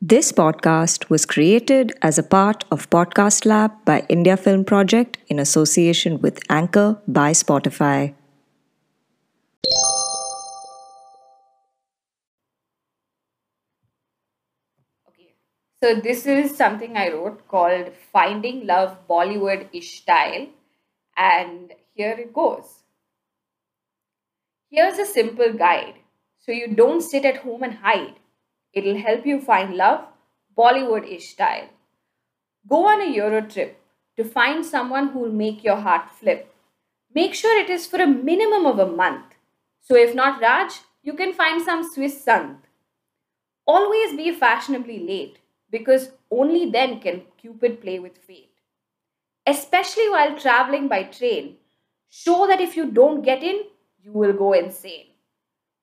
This podcast was created as a part of Podcast Lab by India Film Project in association with Anchor by Spotify. Okay. So this is something I wrote called Finding Love Bollywood-ish Style. And here it goes. Here's a simple guide so you don't sit at home and hide. It'll help you find love Bollywood-ish style. Go on a Euro trip to find someone who'll make your heart flip. Make sure it is for a minimum of a month. So if not Raj, you can find some Swiss Sant. Always be fashionably late because only then can Cupid play with fate. Especially while traveling by train, show that if you don't get in, you will go insane.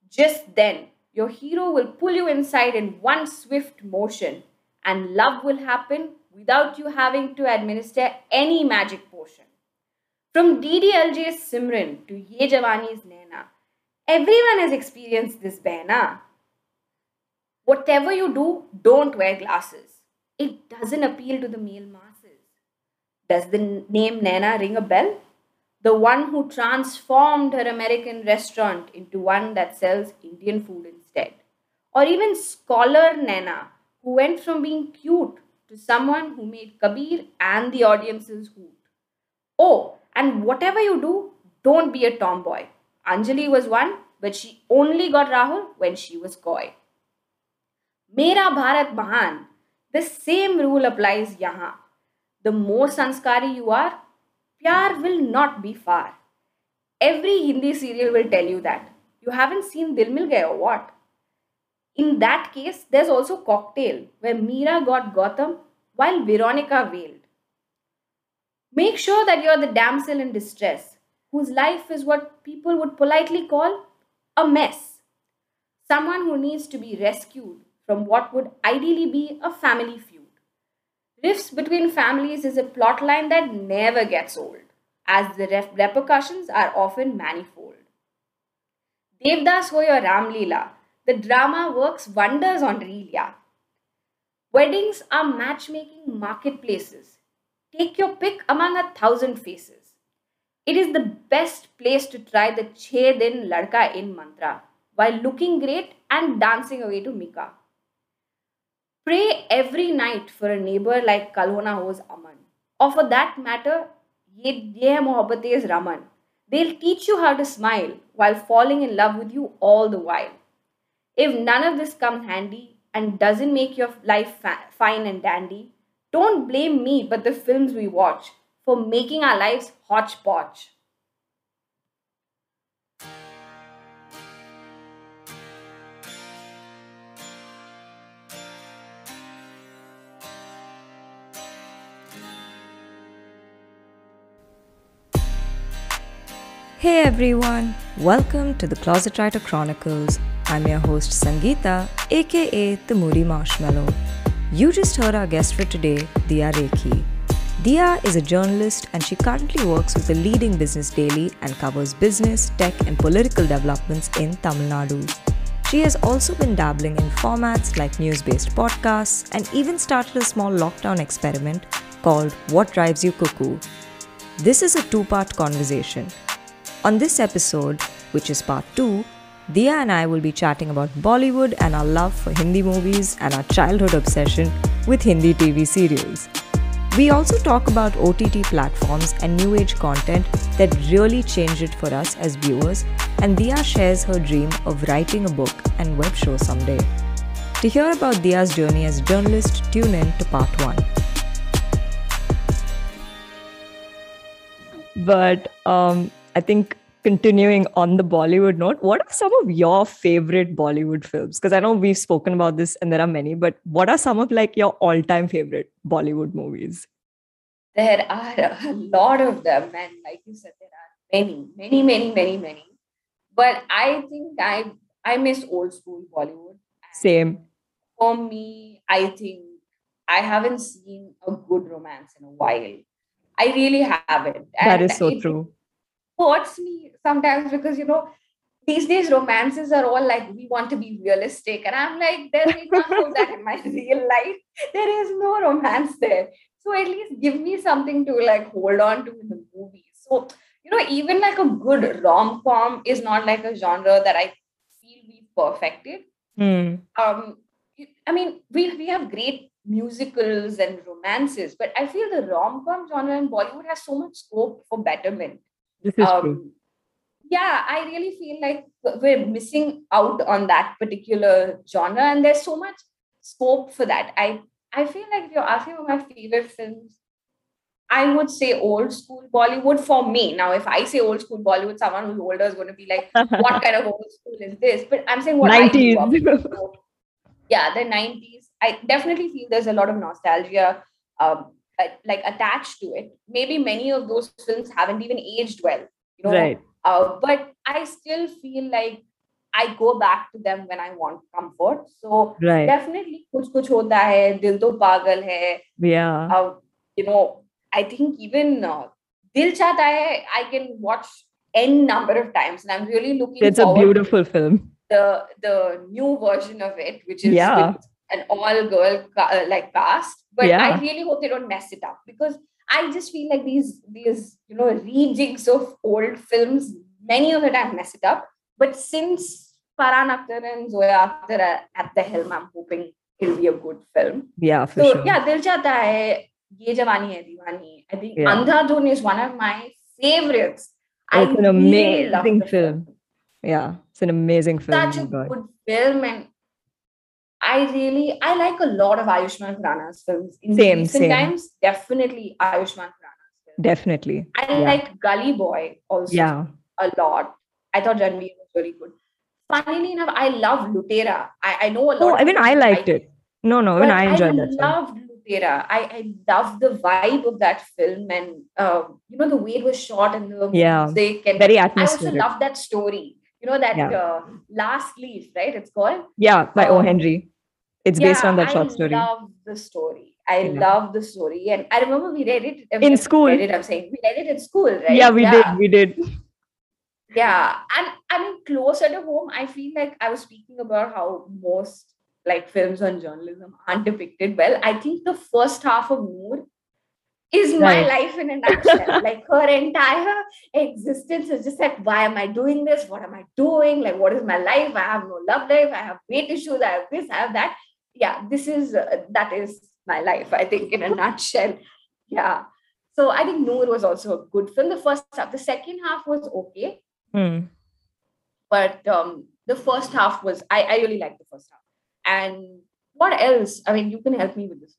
Just then, your hero will pull you inside in one swift motion, and love will happen without you having to administer any magic potion. From DDLJ's Simran to Ye Jawani's Naina, everyone has experienced this behna. Whatever you do, don't wear glasses. It doesn't appeal to the male masses. Does the name Naina ring a bell? The one who transformed her American restaurant into one that sells Indian food instead. Or even scholar Naina, who went from being cute to someone who made Kabir and the audience's hoot. Oh, and whatever you do, don't be a tomboy. Anjali was one, but she only got Rahul when she was coy. Mera Bharat Mahan, the same rule applies yahan. The more sanskari you are, pyar will not be far. Every Hindi serial will tell you that. You haven't seen Dil Mil Gayye or what? In that case, there's also Cocktail, where Mira got Gautam while Veronica wailed. Make sure that you're the damsel in distress, whose life is what people would politely call a mess. Someone who needs to be rescued from what would ideally be a family feud. Rifts between families is a plotline that never gets old, as the rep- repercussions are often manifold. Devdas ho your Ram Leela, the drama works wonders on Relia. Weddings are matchmaking marketplaces. Take your pick among a thousand faces. It is the best place to try the Chhe Din Ladka in mantra while looking great and dancing away to Mika. Pray every night for a neighbor like Kal Ho Naa Ho's Aman. Or for that matter, Ye, ye hai Mohabbatein's Raman. They'll teach you how to smile while falling in love with you all the while. If none of this comes handy and doesn't make your life fa- fine and dandy, don't blame me but the films we watch for making our lives hodgepodge. Hey everyone, welcome to the Closet Writer Chronicles. I'm your host Sangeeta, aka the Moody Marshmallow. You just heard our guest for today, Dia Rekhi. Dia is a journalist and she currently works with a leading business daily and covers business, tech, and political developments in Tamil Nadu. She has also been dabbling in formats like news based podcasts and even started a small lockdown experiment called What Drives You Kuku. This is a two part conversation. On this episode, which is part 2, Dia and I will be chatting about Bollywood and our love for Hindi movies and our childhood obsession with Hindi TV serials. We also talk about OTT platforms and new age content that really changed it for us as viewers, and Dia shares her dream of writing a book and web show someday. To hear about Dia's journey as a journalist, tune in to part 1. But um, I think continuing on the Bollywood note, what are some of your favorite Bollywood films? Because I know we've spoken about this and there are many, but what are some of like your all-time favorite Bollywood movies? There are a lot of them, and like you said, there are many, many, many, many, many. But I think I I miss old school Bollywood. Same. For me, I think I haven't seen a good romance in a while. I really haven't. That And is so true. Hurts me sometimes because you know these days romances are all like we want to be realistic. And i'm like there's none of that in my real life. There is no romance there. So at least give me something to like hold on to in the movie. So you know even like a good rom-com is not like a genre that i feel we perfected. Hmm. um i mean we we have great musicals and romances but i feel the rom-com genre in bollywood has so much scope for betterment This is um, true. yeah, I really feel like we're missing out on that particular genre, and there's so much scope for that. I I feel like if you're asking for my favorite films, I would say old school Bollywood for me. Now, if I say old school Bollywood, someone who's older is going to be like, "What kind of old school is this?" But I'm saying what I grew up. Yeah, the 90s. I definitely feel there's a lot of nostalgia, um, uh, like attached to it maybe many of those films haven't even aged well you know right. Uh, but i still feel like i go back to them when i want comfort so right. definitely kuch kuch hota hai dil to pagal hai yeah uh, you know i think even uh, dil chahta hai i can watch n number of times and i'm really looking it's a beautiful film the the new version of it which is yeah. With, an all girl uh, like cast but I really hope they don't mess it up because I just feel like these these you know rejigs of old films many of the time mess it up but since Farhan Akhtar and Zoya Akhtar are at the helm I'm hoping it'll be a good film Yeah, for so sure. yeah Dil Chahta Hai Ye Jawani Hai Diwani I think Yeah. Andhadhun is one of my favorites I It's an amazing the film. Yeah, it's an amazing film. such oh a God. good film and I really I like a lot of Ayushmann Khurrana's films in Same, recent same. times. Definitely Ayushmann Khurrana's films. Definitely. I yeah. liked Gully Boy also Yeah. a lot. I thought Ranveer was really good. Funnily enough, I love Lootera. I, I know a lot. Oh, even people I liked like it. No, no, even I enjoyed that I loved Lootera. I, I love the vibe of that film and uh, you know the way it was shot and the Yeah. music and Very I also atmospheric. love that story. You know that Yeah. uh, last leaf, right? It's called. Yeah, by O. um, Henry. It's based on that short story. I love the story. I Yeah. love the story, and I remember we read it I In school. Read it, I'm saying we read it in school, right? Yeah, we did. We did. Yeah, and I mean, closer to home, I feel like I was speaking about how most like films on journalism aren't depicted well. I think the first half of Noor is my Right. life in a nutshell. like her entire existence is just like, why am I doing this? What am I doing? Like, what is my life? I have no love life. I have weight issues. I have this. I have that. Yeah, this is uh, that is my life. I think in a nutshell. Yeah. So I think Noor was also a good film. The first half, the second half was okay Hmm. but um, the first half was I, I really liked the first half. And what else? I mean, you can help me with this.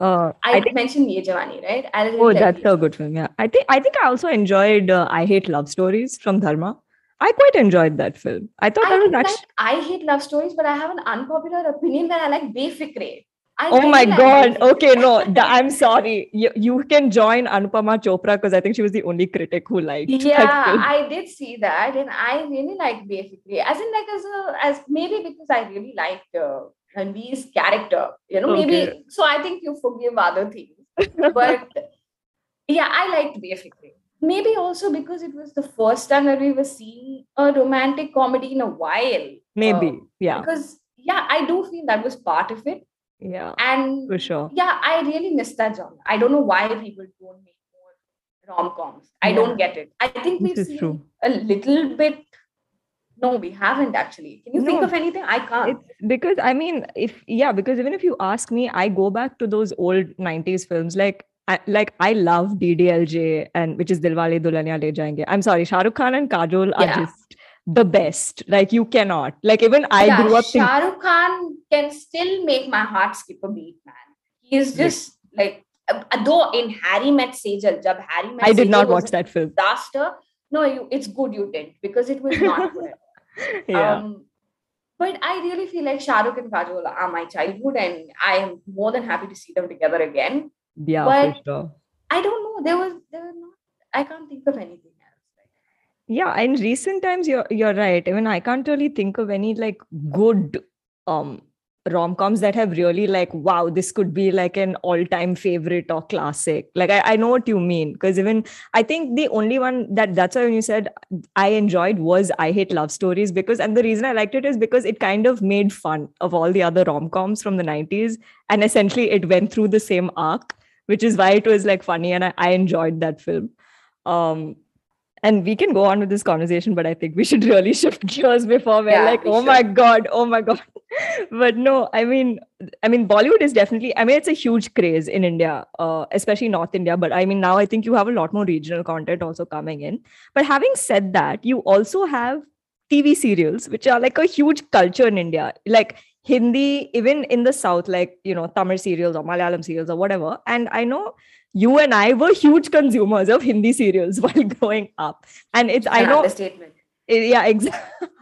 Uh, I, I think. mentioned Ye Jawani, right? I Oh, that's a good film. Yeah, I think. I think I also enjoyed. Uh, I hate Luv Storys from Dharma. I quite enjoyed that film. I thought I that was actually. I hate love stories, but I have an unpopular opinion that I like Befikre. I Oh my like god. Okay, no, th- I'm sorry. You, you can join Anupama Chopra because I think she was the only critic who liked Yeah. I did see that, and I really like Befikre. As in, like as a as maybe because I really liked uh, Ranveer's character. You know, maybe Okay. so. I think you forgive other things. but yeah, I liked Befikre. Maybe also because it was the first time that we were seeing a romantic comedy in a while. Maybe. Um, yeah. Because yeah, I do feel that was part of it. Yeah. And For sure. yeah, I really miss that genre. I don't know why people don't make more rom coms. I Yeah. don't get it. I think we've This seen true. a little bit. No, we haven't actually. Can you think of anything? I can't. It's because I mean, if yeah, because even if you ask me, I go back to those old '90s films. Like, I, like I love DDLJ and which is Dilwale Dulhania Le Jayenge. I'm sorry, Shah Rukh Khan and Kajol are Yeah. just the best. Like you cannot. Like even I yeah, grew up thinking, Shah Rukh Khan can still make my heart skip a beat, man. He is Yeah. just like, uh, though in Harry Met Sejal, jab Harry Met I did Sejal not watch that film. Disaster. No, you, it's good you didn't because it was not good. Yeah. Um, but I really feel like Shah Rukh and Kajol are my childhood, and I am more than happy to see them together again. Yeah, but- for sure. I don't know. There was there was not. I can't think of anything else. Yeah, in recent times, you're you're right. i mean I can't really think of any like good um rom-coms that have really like wow this could be like an all-time favorite or classic like i, I know what you mean because even i think the only one that that's why when you said i enjoyed was i hate Luv Storys because and the reason i liked it is because it kind of made fun of all the other rom-coms from the 90s and essentially it went through the same arc which is why it was like funny and i, I enjoyed that film. Um and we can go on with this conversation but i think we should really shift gears before we're Yeah, like we oh should. my god oh my god. But no i mean i mean bollywood is definitely i mean it's a huge craze in india uh, especially north india. But i mean now i think you have a lot more regional content also coming in. But having said that you also have tv serials which are like a huge culture in india. Like hindi even in the south like you know tamil serials or malayalam serials or whatever and i know you and I were huge consumers of Hindi serials while growing up. And it's, I know, eh, yeah, exactly.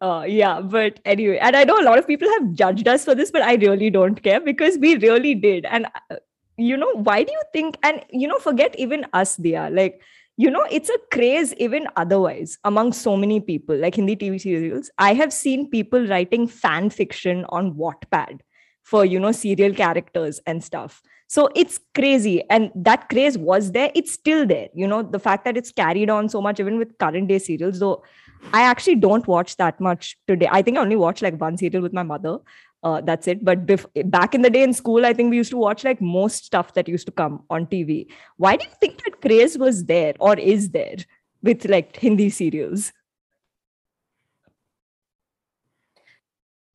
Uh, yeah, but anyway, and I know a lot of people have judged us for this, but I really don't care because we really did. And uh, you know, why do you think? And you know, forget even us, Dia. Like, you know, it's a craze even otherwise among so many people, like Hindi TV serials. I have seen people writing fan fiction on Wattpad for you know serial characters and stuff. So it's crazy. And that craze was there. It's still there. You know the fact that it's carried on so much even with current day serials though i actually don't watch that much today. I think i only watch like one serial with my mother uh, that's it but bef- back in the day in school i think we used to watch like most stuff that used to come on tv why do you think that craze was there or is there with like hindi serials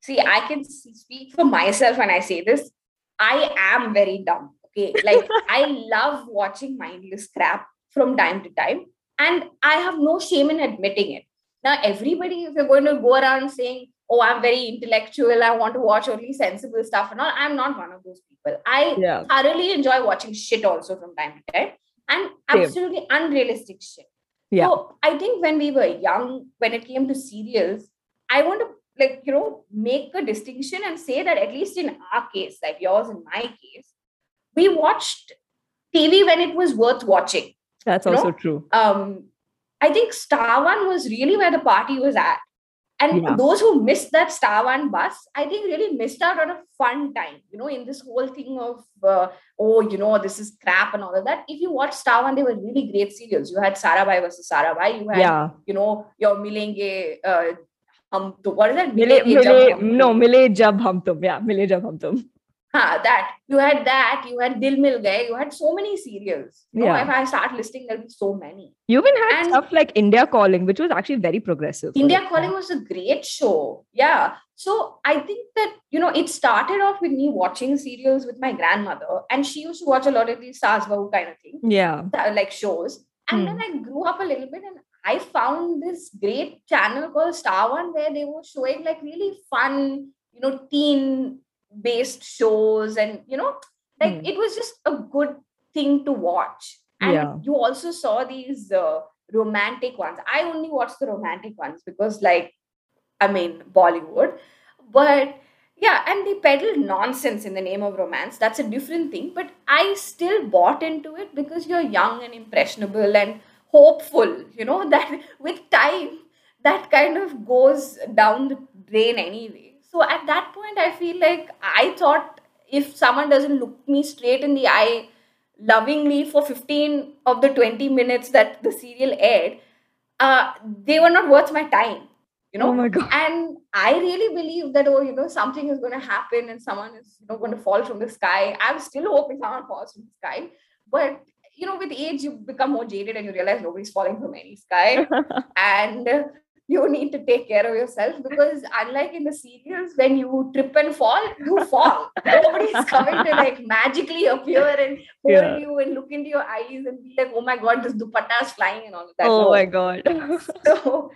See, I can speak for myself when I say this. I am very dumb. Okay. Like, I love watching mindless crap from time to time. And I have no shame in admitting it. Now, everybody, if you're going to go around saying, oh, I'm very intellectual, I want to watch only sensible stuff and all, I'm not one of those people. I yeah thoroughly enjoy watching shit also from time to time and Same. absolutely unrealistic shit. Yeah. So I think when we were young, when it came to serials, I want to like you know make a distinction and say that at least in our case, like yours and my case, we watched TV when it was worth watching. that's you know, also true Um, I think Star One was really where the party was at. And Yeah. those who missed that Star One bus, I think really missed out on a fun time, you know, in this whole thing of, uh, oh, you know, this is crap and all of that. If you watch Star One, they were really great serials. You had Sarabhai versus Sarabhai. You had, yeah you know, your Milenge, uh, um, what is that? Mile, mile, Hum no. Miley Jab Hum Tum. Yeah, Miley Jab Hum Tum. Ha, that. You had that. You had Dil Mil Gayye. You had so many serials. You know, Yeah. if I start listing, there'll be so many. You even had And- stuff like India Calling, which was actually very progressive. India Calling was a great show. Yeah. So I think that, you know, it started off with me watching serials with my grandmother, and she used to watch a lot of these Sasbahu kind of thing, Yeah. uh, like shows. And Hmm. then I grew up a little bit and I found this great channel called Star One where they were showing like really fun, you know, teen based shows. And, you know, like Hmm. it was just a good thing to watch. And Yeah. you also saw these uh, romantic ones. I only watched the romantic ones because, like, I mean, Bollywood. But yeah, and they peddled nonsense in the name of romance. That's a different thing. But I still bought into it because you're young and impressionable and hopeful, you know, that with time, that kind of goes down the drain anyway. So at that point, I feel like I thought if someone doesn't look me straight in the eye lovingly for 15 of the 20 minutes that the serial aired, uh, they were not worth my time you know? Oh my god. and i really believe that oh you know something is going to happen and someone is you know going to fall from the sky. I'm still hoping someone falls from the sky. But you know with age you become more jaded and you realize nobody's falling from any sky. And you need to take care of yourself because unlike in the serials when you trip and fall you fall nobody's coming to like magically appear and hold Yeah. you and look into your eyes and be like oh my god this dupatta is flying and all of that oh No. my god. so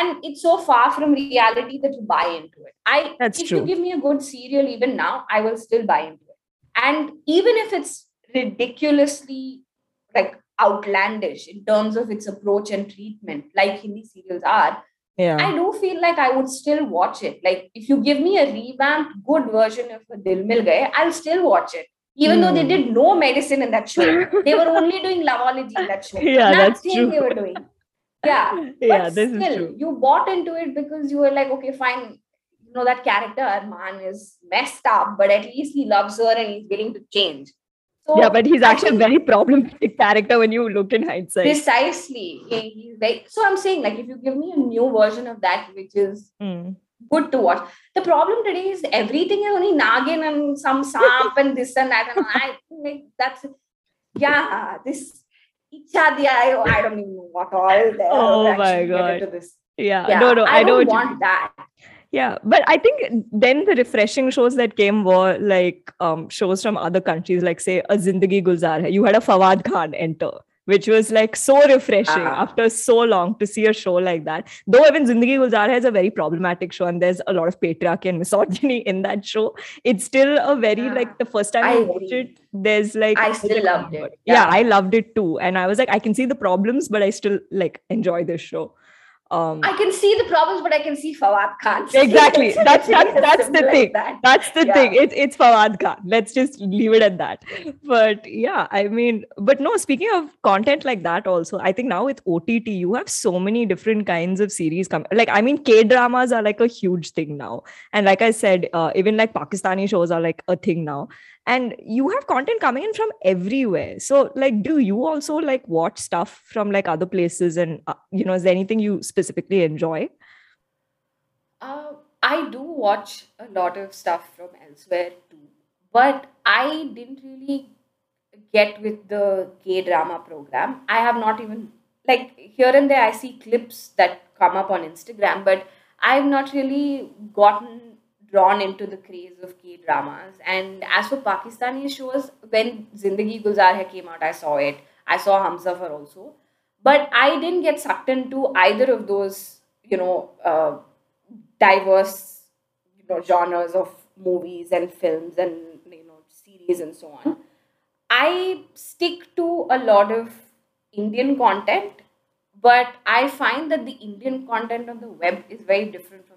and it's so far from reality that you buy into it i That's if true. you give me a good serial even now i will still buy into it and even if it's ridiculously like outlandish in terms of its approach and treatment like hindi serials are yeah. i do feel like i would still watch it like if you give me a revamped good version of Dil Mil Gayye i'll still watch it even though they Hmm. did no medicine in that show they were only doing loveology in that show Yeah, that's true. they were doing yeah yeah, but this still, is true. you bought into it because you were like, okay, fine. you know, that character Arman is messed up, but at least he loves her and he's willing to change. So yeah, but he's actually a very problematic character when you look in hindsight. Precisely. He's like, so I'm saying, like, if you give me a new version of that, which is mm. good to watch. The problem today is everything is only Nagin and some Samp and this and that. And I like that's yeah, this Ichadya, I, I don't even know what all there. Oh my god. Yeah. yeah, no, no, I, I don't want that yeah but i think then the refreshing shows that came were like um, shows from other countries like say a zindagi gulzar hai you had a fawad khan enter which was like so refreshing uh-huh. after so long to see a show like that. Though even Zindagi Gulzar has a very problematic show and there's a lot of patriarchy and misogyny in that show, it's still a very uh-huh. like the first time I, I watched it, there's like I still loved it. Yeah. yeah, I loved it too. And I was like, I can see the problems, but I still like enjoy this show. Um, I can see the problems, but I can see Fawad Khan. Exactly. that's that's, that's the thing. That. That's the yeah. thing. It's it's Fawad Khan. Let's just leave it at that. But yeah, I mean, but no. Speaking of content like that, also, I think now with OTT, you have so many different kinds of series come. Like, I mean, K dramas are like a huge thing now, and like I said, uh, even like Pakistani shows are like a thing now and you have content coming in from everywhere. So like do you also like watch stuff from like other places and uh, you know is there anything you specifically enjoy? Uh, i do watch a lot of stuff from elsewhere too. But i didn't really get with the K drama program. I have not even like here and there i see clips that come up on instagram but i've not really gotten drawn into the craze of K dramas. And as for Pakistani shows, when Zindagi Gulzar Hai came out, I saw it. I saw Humsafar also. But I didn't get sucked into either of those, you know, uh, diverse you know, genres of movies and films and, you know, series and so on. I stick to a lot of Indian content, but I find that the Indian content on the web is very different from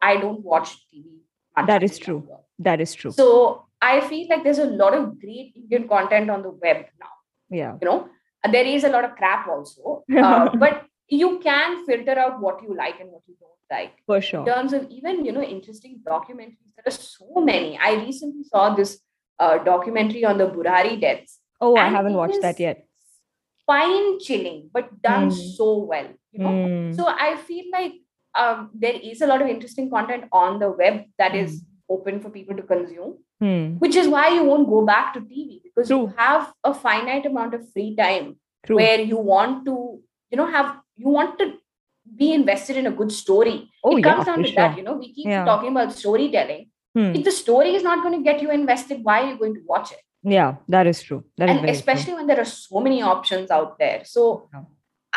I don't watch TV. That is true. Longer. That is true. So I feel like there's a lot of great Indian content on the web now. Yeah. You know, there is a lot of crap also, uh, but you can filter out what you like and what you don't like. For sure. In terms of even you know interesting documentaries, there are so many. I recently saw this uh, documentary on the Burari deaths. Oh, I haven't watched that yet. Spine chilling, but done mm. so well. You know, mm. so I feel like um, there is a lot of interesting content on the web that mm. is open for people to consume, mm. which is why you won't go back to TV because True. you have a finite amount of free time True. where you want to, you know, have you want to be invested in a good story. Oh, it comes yeah, down to sure. that, you know. We keep yeah. talking about storytelling. Hmm. If the story is not going to get you invested, why are you going to watch it? Yeah, that is true. That and is especially true. when there are so many options out there. So yeah.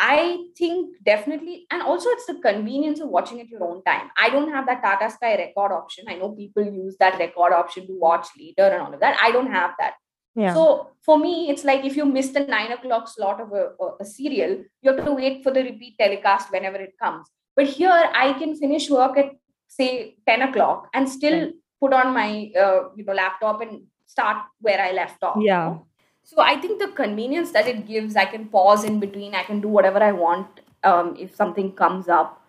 I think definitely, and also it's the convenience of watching at your own time. I don't have that Tata Sky record option. I know people use that record option to watch later and all of that. I don't have that. Yeah. So for me, it's like if you miss the nine o'clock slot of a, a serial, you have to wait for the repeat telecast whenever it comes. But here, I can finish work at say ten o'clock and still right. put on my uh, you know laptop and start where I left off. Yeah. You know? So I think the convenience that it gives, I can pause in between, I can do whatever I want um, if something comes up.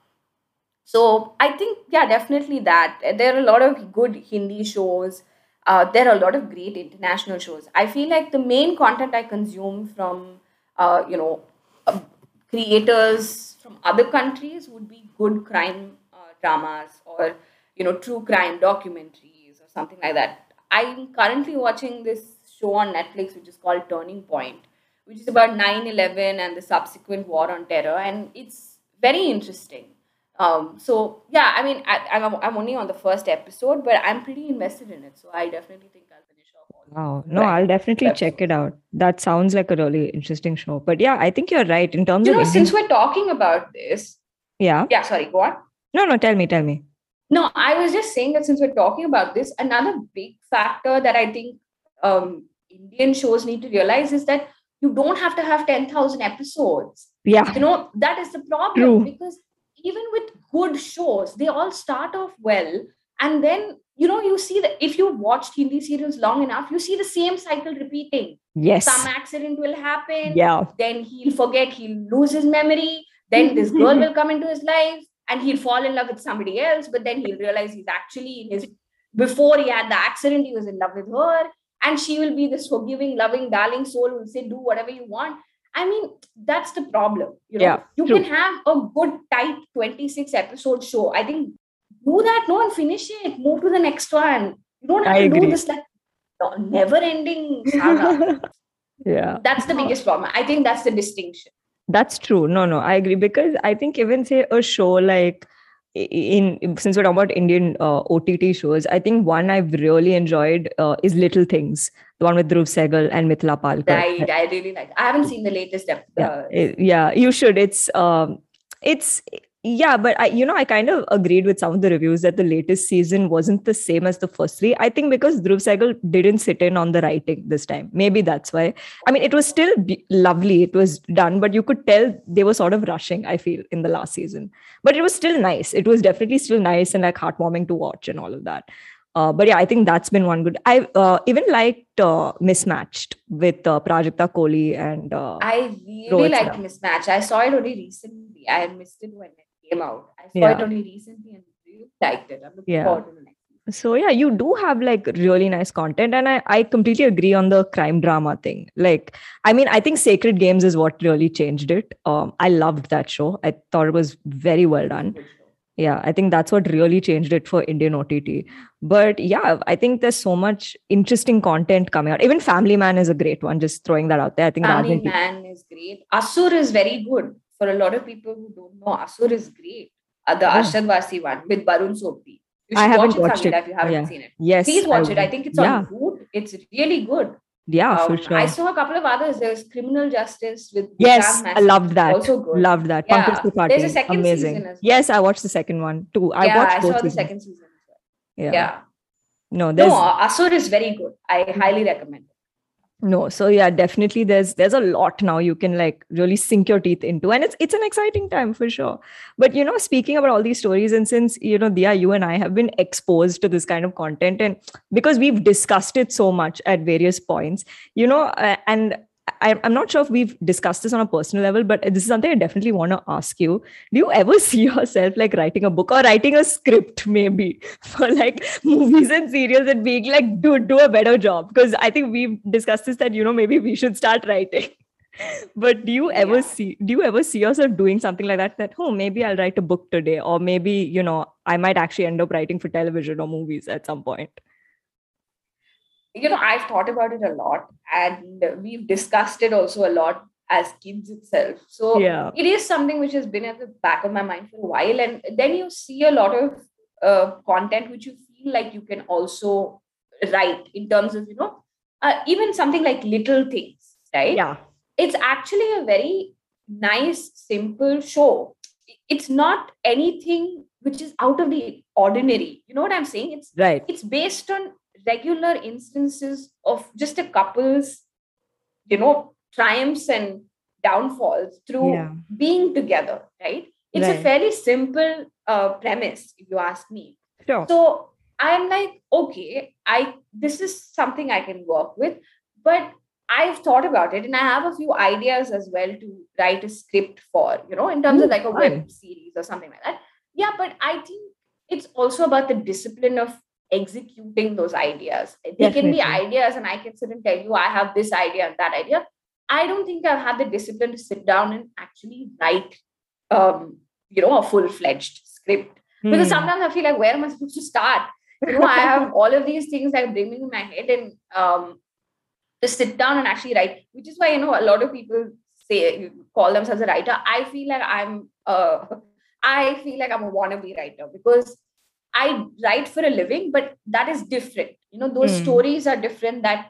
So I think, yeah, definitely that. There are a lot of good Hindi shows. Uh, there are a lot of great international shows. I feel like the main content I consume from, uh, you know, uh, creators from other countries would be good crime uh, dramas or, you know, true crime documentaries or something like that. I'm currently watching this show on Netflix, which is called Turning Point, which is about 9 11 and the subsequent war on terror. And it's very interesting. Um, so, yeah, I mean, I, I'm, I'm only on the first episode, but I'm pretty invested in it. So, I definitely think I'll finish off Wow. No, I'll definitely episodes. check it out. That sounds like a really interesting show. But yeah, I think you're right in terms you of. You know, since we're talking about this. Yeah. Yeah, sorry, go on. No, no, tell me, tell me. No, I was just saying that since we're talking about this, another big factor that I think um, Indian shows need to realize is that you don't have to have 10,000 episodes. Yeah. You know, that is the problem True. because even with good shows, they all start off well. And then, you know, you see that if you watched Hindi serials long enough, you see the same cycle repeating. Yes. Some accident will happen. Yeah. Then he'll forget, he'll lose his memory. Then this girl will come into his life. and he'll fall in love with somebody else, but then he'll realize he's actually in his before he had the accident, he was in love with her, and she will be this forgiving, loving, darling soul who will say, Do whatever you want. I mean, that's the problem. You know, Yeah, you true. can have a good, tight 26 episode show. I think do that, no, and finish it. Move to the next one. You don't have I to do this like never ending saga. yeah. that's the biggest problem. I think that's the distinction. That's true. No, no, I agree because I think even say a show like in since we're talking about Indian uh, OTT shows, I think one I've really enjoyed uh, is Little Things, the one with Dhruv Sehgal and Mithila Palkar. Right. I really like I haven't seen the latest episode. yeah, yeah, you should. It's um, it's yeah, but I, you know, I kind of agreed with some of the reviews that the latest season wasn't the same as the first three. I think because Dhruv Sehgal didn't sit in on the writing this time. Maybe that's why. I mean, it was still be- lovely. It was done, but you could tell they were sort of rushing. I feel in the last season, but it was still nice. It was definitely still nice and like heartwarming to watch and all of that. Uh, but yeah, I think that's been one good. I uh, even liked uh, Mismatched with uh, Prajakta Koli and uh, I really Rohit liked. Mismatch. I saw it only recently. I missed it when it came out. I saw Yeah. it only recently and really liked it. I'm looking Yeah. forward to the next. So yeah, you do have like really nice content, and I I completely agree on the crime drama thing. Like, I mean, I think Sacred Games is what really changed it. Um, I loved that show. I thought it was very well done. Yeah, I think that's what really changed it for Indian OTT. But yeah, I think there's so much interesting content coming out. Even Family Man is a great one. Just throwing that out there. I think Family Man is great. Asur is very good. For a lot of people who don't know, Asur is great. Uh, the Oh. Arshad Warsi one with Barun Sobti. You I should haven't watch it, watched it. if you haven't Yeah. seen it. Yes, Please watch I it. I think it's yeah, on Voot. It's really good. yeah, for Um, sure. I saw a couple of others. There's Criminal Justice with Yes, I loved that. Also good. Loved that. Yeah, Pankaj there's a second Amazing. season as well. Yes, I watched the second one too. I yeah, watched I both saw the seasons. second season. as well. Yeah. Yeah. No, there's No, Asur is very good. I highly recommend it. No. So yeah, definitely there's there's a lot now you can like really sink your teeth into. And it's it's an exciting time for sure. But you know, speaking about all these stories, and since you know, Dia, you and I have been exposed to this kind of content, and because we've discussed it so much at various points, you know, uh, and I, I'm not sure if we've discussed this on a personal level, but this is something I definitely want to ask you. Do you ever see yourself like writing a book or writing a script, maybe for like movies and serials, and being like, dude, do a better job? Because I think we've discussed this that you know maybe we should start writing. but do you ever Yeah. see do you ever see yourself doing something like that? That oh, maybe I'll write a book today, or maybe you know I might actually end up writing for television or movies at some point. You know, I've thought about it a lot and we've discussed it also a lot as kids itself. So Yeah. it is something which has been at the back of my mind for a while. And then you see a lot of uh, content which you feel like you can also write in terms of, you know, uh, even something like little things, right? Yeah. it's actually a very nice, simple show. It's not anything which is out of the ordinary. You know what I'm saying? It's Right. it's based on regular instances of just a couple's, you know, triumphs and downfalls through Yeah. being together, right? It's a fairly simple uh, premise, if you ask me. Sure. So I'm like, okay, I this is something I can work with, but I've thought about it and I have a few ideas as well to write a script for, you know, in terms Ooh, of like a fun. web series or something like that. Yeah, but I think it's also about the discipline of executing those ideas. They can be ideas, and I can sit and tell you I have this idea and that idea. I don't think I've had the discipline to sit down and actually write, um, you know, a full fledged script because Hmm. sometimes I feel like where am I supposed to start? You know, I have all of these things are brimming in my head, and um, to sit down and actually write, which is why you know a lot of people say call themselves a writer. I feel like I'm uh, I feel like I'm a wannabe writer because I write for a living, but that is different. You know, those Hmm. stories are different. That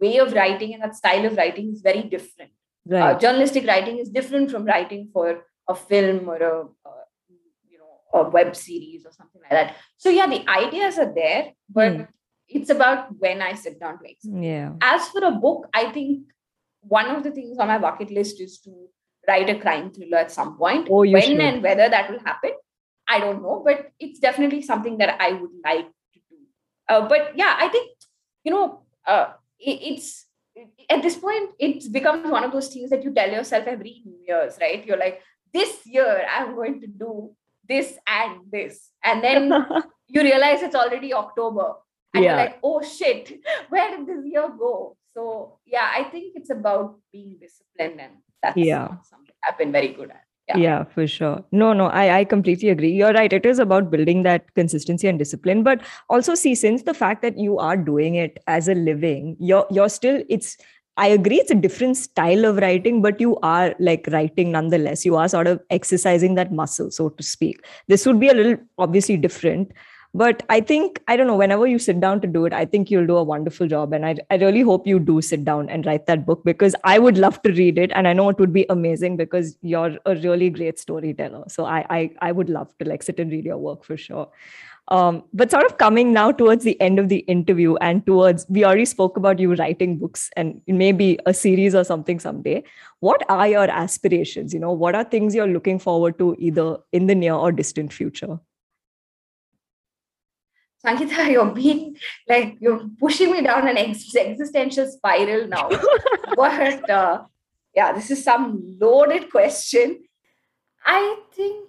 way of writing and that style of writing is very different uh, journalistic writing is different from writing for a film or a, uh you know a web series or something like that so yeah the ideas are there but Hmm. it's about when i sit down to execute yeah. as for a book i think one of the things on my bucket list is to write a crime thriller at some point Oh, you when should. and whether that will happen i don't know but it's definitely something that i would like to do uh, but yeah i think you know uh, it, it's at this point it becomes one of those things that you tell yourself every new year's right you're like this year i'm going to do this and this. And then you realize it's already October. And Yeah. you're like, oh shit, where did this year go? So yeah, I think it's about being disciplined and that's Yeah. something I've been very good at. Yeah. Yeah, for sure. No, no, I, I completely agree. You're right. It is about building that consistency and discipline. But also see, since the fact that you are doing it as a living, you're you're still it's I agree it's a different style of writing, but you are like writing nonetheless. You are sort of exercising that muscle, so to speak. This would be a little obviously different. But I think, I don't know, whenever you sit down to do it, I think you'll do a wonderful job. And I, I really hope you do sit down and write that book because I would love to read it. And I know it would be amazing because you're a really great storyteller. So I, I, I would love to like sit and read your work for sure. Um, but sort of coming now towards the end of the interview and towards, we already spoke about you writing books and maybe a series or something someday. What are your aspirations? You know, what are things you're looking forward to either in the near or distant future? Sangeeta, you're being like you're pushing me down an ex- existential spiral now. but uh, yeah, this is some loaded question. I think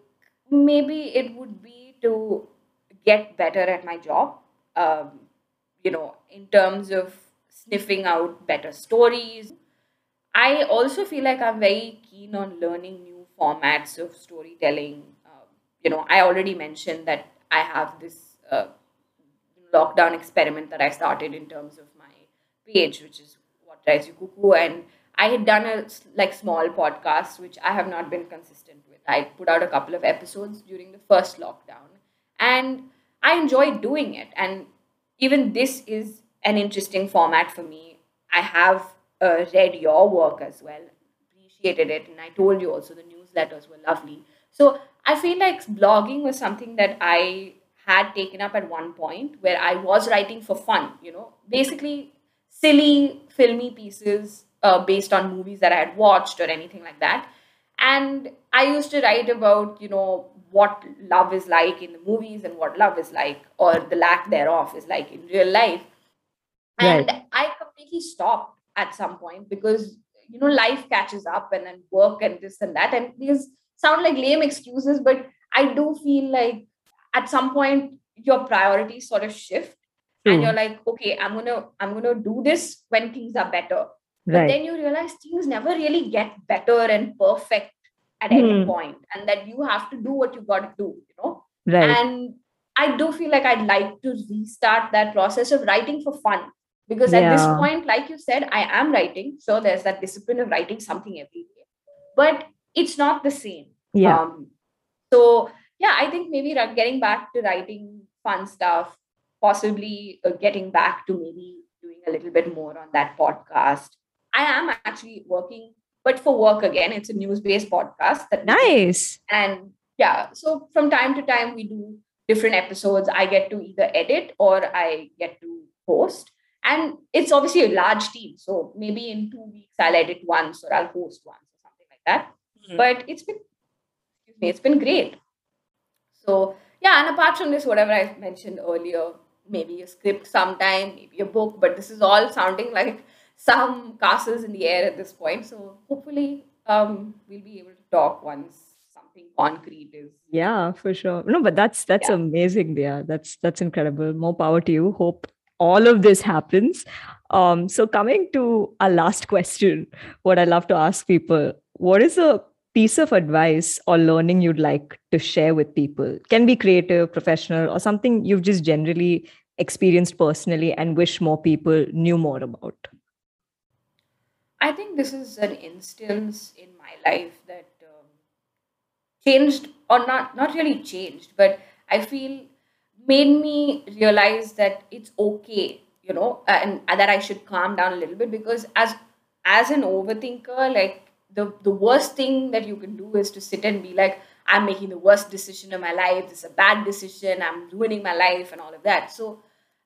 maybe it would be to get better at my job. Um, you know, in terms of sniffing out better stories. I also feel like I'm very keen on learning new formats of storytelling. Um, you know, I already mentioned that I have this. Uh, lockdown experiment that I started in terms of my page, which is what drives you Kuku. And I had done a like small podcast, which I have not been consistent with. I put out a couple of episodes during the first lockdown, and I enjoyed doing it. And even this is an interesting format for me. I have uh, read your work as well, appreciated it, and I told you also the newsletters were lovely. So I feel like blogging was something that I had taken up at one point where I was writing for fun, you know, basically silly, filmy pieces uh, based on movies that I had watched or anything like that. And I used to write about, you know, what love is like in the movies and what love is like, or the lack thereof is like in real life. And I completely stopped at some point because, you know, life catches up and then work and this and that. And these sound like lame excuses, but I do feel like at some point your priorities sort of shift and you're like okay i'm gonna i'm gonna do this when things are better but Right. then you realize things never really get better and perfect at any Hmm. point and that you have to do what you got to do you know Right. and i do feel like i'd like to restart that process of writing for fun because at this point like you said i am writing so there's that discipline of writing something every day but it's not the same Yeah. um, so yeah, I think maybe getting back to writing fun stuff, possibly uh, getting back to maybe doing a little bit more on that podcast. I am actually working, but for work again, it's a news-based podcast that nice. and yeah, so from time to time we do different episodes. I get to either edit or I get to host. And it's obviously a large team. So maybe in two weeks I'll edit once or I'll host once or something like that. Mhm. But it's been it's been great. So yeah, and apart from this, whatever I mentioned earlier, maybe a script sometime, maybe a book, but this is all sounding like some castles in the air at this point. So hopefully um, we'll be able to talk once something concrete is. Yeah, for sure. No, but that's that's Yeah. amazing, yeah. That's that's incredible. More power to you. Hope all of this happens. Um, so coming to our last question, what I love to ask people, what is a piece of advice or learning you'd like to share with people? Can be creative, professional, or something you've just generally experienced personally and wish more people knew more about. I think this is an instance in my life that um, changed, or not not really changed, but I feel made me realize that it's okay, you know, and, and that I should calm down a little bit because as as an overthinker, like the the worst thing that you can do is to sit and be like, I'm making the worst decision of my life. This is a bad decision. I'm ruining my life and all of that. So,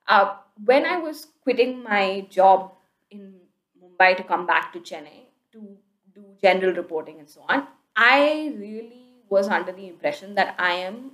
uh, when I was quitting my job in Mumbai to come back to Chennai to do general reporting and so on, I really was under the impression that I am,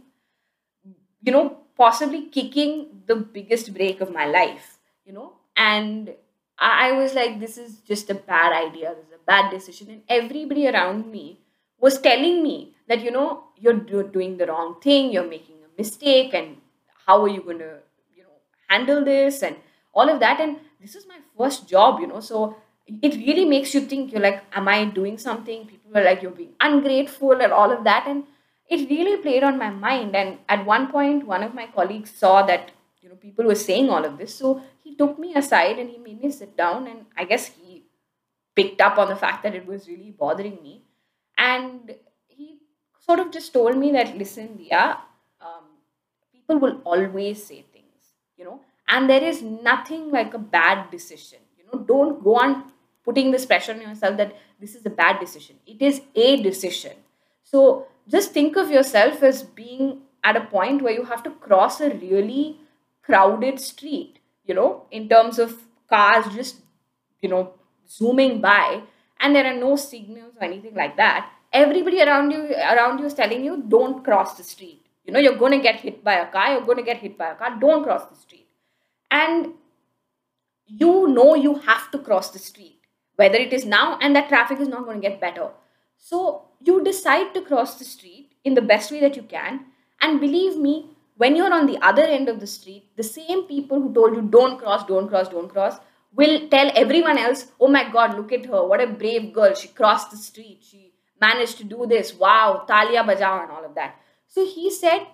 you know, possibly kicking the biggest break of my life, you know, and I was like, this is just a bad idea, this is a bad decision. And everybody around me was telling me that, you know, you're do- doing the wrong thing, you're making a mistake, and how are you going to, you know, handle this and all of that. And this is my first job, you know, so it really makes you think you're like, am I doing something? People were like, you're being ungrateful and all of that. And it really played on my mind. And at one point, one of my colleagues saw that, you know, people were saying all of this. So he took me aside and he made me sit down. And I guess he picked up on the fact that it was really bothering me. And he sort of just told me that, listen, Dia, um, people will always say things, you know, and there is nothing like a bad decision. You know, don't go on putting this pressure on yourself that this is a bad decision. It is a decision. So just think of yourself as being at a point where you have to cross a really crowded street, you know, in terms of cars just, you know, zooming by and there are no signals or anything like that everybody around you around you is telling you don't cross the street. You know you're to get hit by a car you're to get hit by a car don't cross the street. And you know you have to cross the street whether it is now and that traffic is not going to get better. So you decide to cross the street in the best way that you can and believe me when you're on the other end of the street the same people who told you don't cross don't cross don't cross will tell everyone else, oh my god, look at her, what a brave girl. She crossed the street, she managed to do this. Wow, Talia Bajao, and all of that. So he said,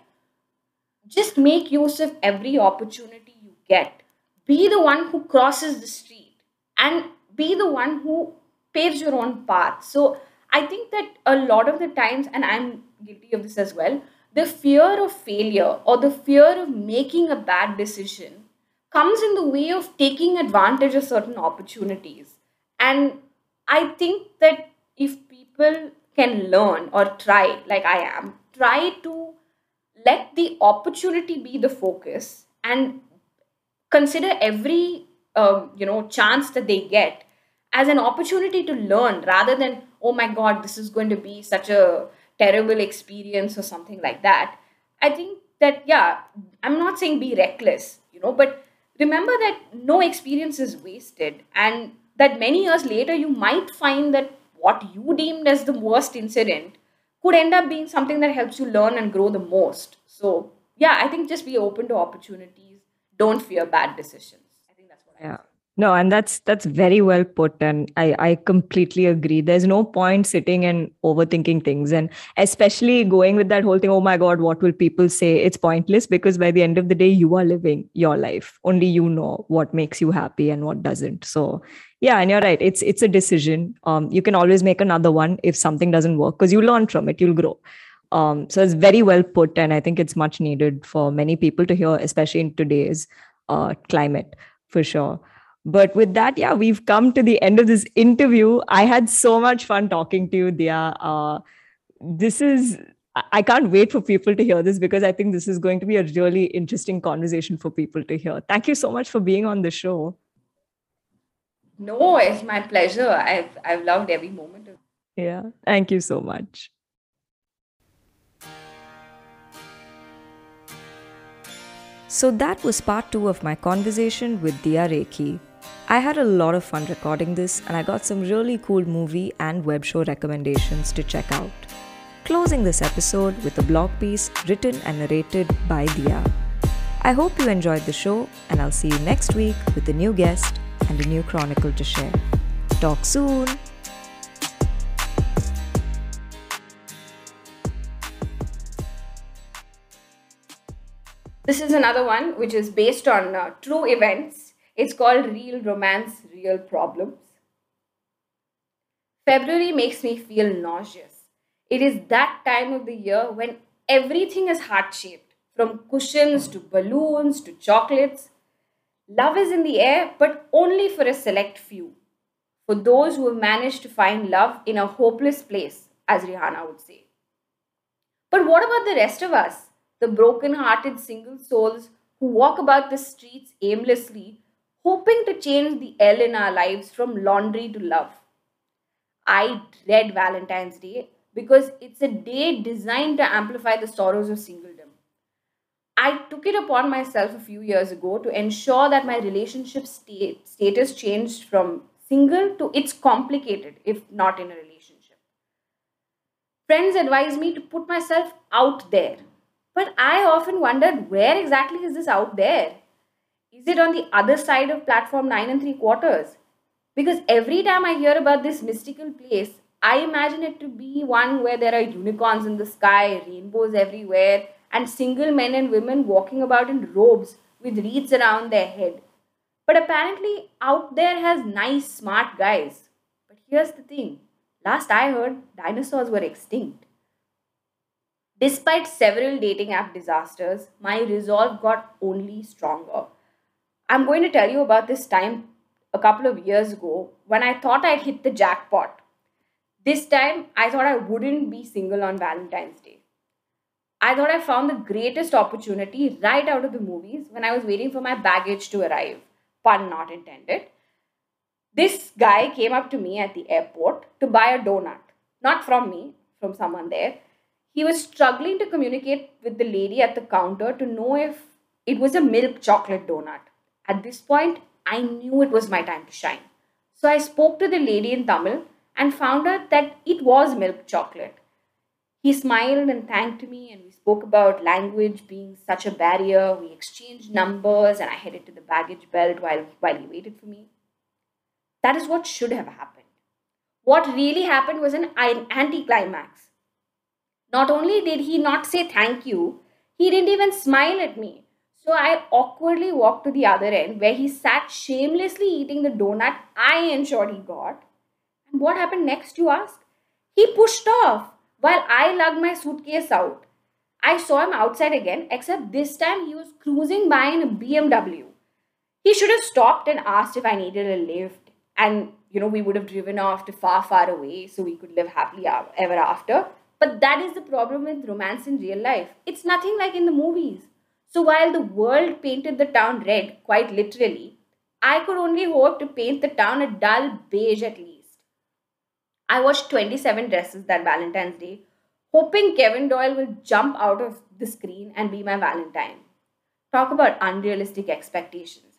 just make use of every opportunity you get. Be the one who crosses the street and be the one who paves your own path. So I think that a lot of the times, and I'm guilty of this as well, the fear of failure or the fear of making a bad decision comes in the way of taking advantage of certain opportunities. And I think that if people can learn or try, like I am, try to let the opportunity be the focus and consider every um, you know chance that they get as an opportunity to learn rather than oh my god this is going to be such a terrible experience or something like that i think that yeah i'm not saying be reckless you know but remember that no experience is wasted and that many years later you might find that what you deemed as the worst incident could end up being something that helps you learn and grow the most. So yeah i think just be open to opportunities. Don't fear bad decisions. I think that's what yeah. i no, and that's that's very well put, and I I completely agree. There's no point sitting and overthinking things, and especially going with that whole thing. Oh my God, what will people say? It's pointless because by the end of the day, you are living your life. Only you know what makes you happy and what doesn't. So yeah, and you're right. It's it's a decision. Um, you can always make another one if something doesn't work because you learn from it. You'll grow. Um, so it's very well put, and I think it's much needed for many people to hear, especially in today's uh, climate, for sure. But with that, yeah, we've come to the end of this interview. I had so much fun talking to you, Dia. Uh, this is, I can't wait for people to hear this because I think this is going to be a really interesting conversation for people to hear. Thank you so much for being on the show. No, it's my pleasure. I've, I've loved every moment of it. Yeah, thank you so much. So that was part two of my conversation with Dia Rekhi. I had a lot of fun recording this and I got some really cool movie and web show recommendations to check out. Closing this episode with a blog piece written and narrated by Dia. I hope you enjoyed the show and I'll see you next week with a new guest and a new chronicle to share. Talk soon! This is another one which is based on uh, true events it's called Real Romance, Real Problems. February makes me feel nauseous. It is that time of the year when everything is heart shaped, from cushions to balloons to chocolates. Love is in the air, but only for a select few. For those who have managed to find love in a hopeless place, as Rihanna would say. But what about the rest of us, the broken hearted single souls who walk about the streets aimlessly hoping to change the L in our lives from laundry to love. I dread Valentine's Day because it's a day designed to amplify the sorrows of singledom. I took it upon myself a few years ago to ensure that my relationship state, status changed from single to it's complicated if not in a relationship. Friends advise me to put myself out there. But I often wondered where exactly is this out there? Is it on the other side of platform 9 and 3 quarters? Because every time I hear about this mystical place, I imagine it to be one where there are unicorns in the sky, rainbows everywhere, and single men and women walking about in robes with wreaths around their head. But apparently, out there has nice, smart guys. But here's the thing last I heard, dinosaurs were extinct. Despite several dating app disasters, my resolve got only stronger. I'm going to tell you about this time a couple of years ago when I thought I'd hit the jackpot. This time, I thought I wouldn't be single on Valentine's Day. I thought I found the greatest opportunity right out of the movies when I was waiting for my baggage to arrive. Pun not intended. This guy came up to me at the airport to buy a donut. Not from me, from someone there. He was struggling to communicate with the lady at the counter to know if it was a milk chocolate donut. At this point, I knew it was my time to shine. So I spoke to the lady in Tamil and found out that it was milk chocolate. He smiled and thanked me, and we spoke about language being such a barrier. We exchanged numbers, and I headed to the baggage belt while, while he waited for me. That is what should have happened. What really happened was an anticlimax. Not only did he not say thank you, he didn't even smile at me. So I awkwardly walked to the other end where he sat shamelessly eating the donut I ensured he got. And what happened next, you ask? He pushed off while I lugged my suitcase out. I saw him outside again, except this time he was cruising by in a BMW. He should have stopped and asked if I needed a lift, and you know, we would have driven off to far, far away so we could live happily ever after. But that is the problem with romance in real life. It's nothing like in the movies. So while the world painted the town red, quite literally, I could only hope to paint the town a dull beige at least. I watched 27 dresses that Valentine's Day, hoping Kevin Doyle will jump out of the screen and be my Valentine. Talk about unrealistic expectations.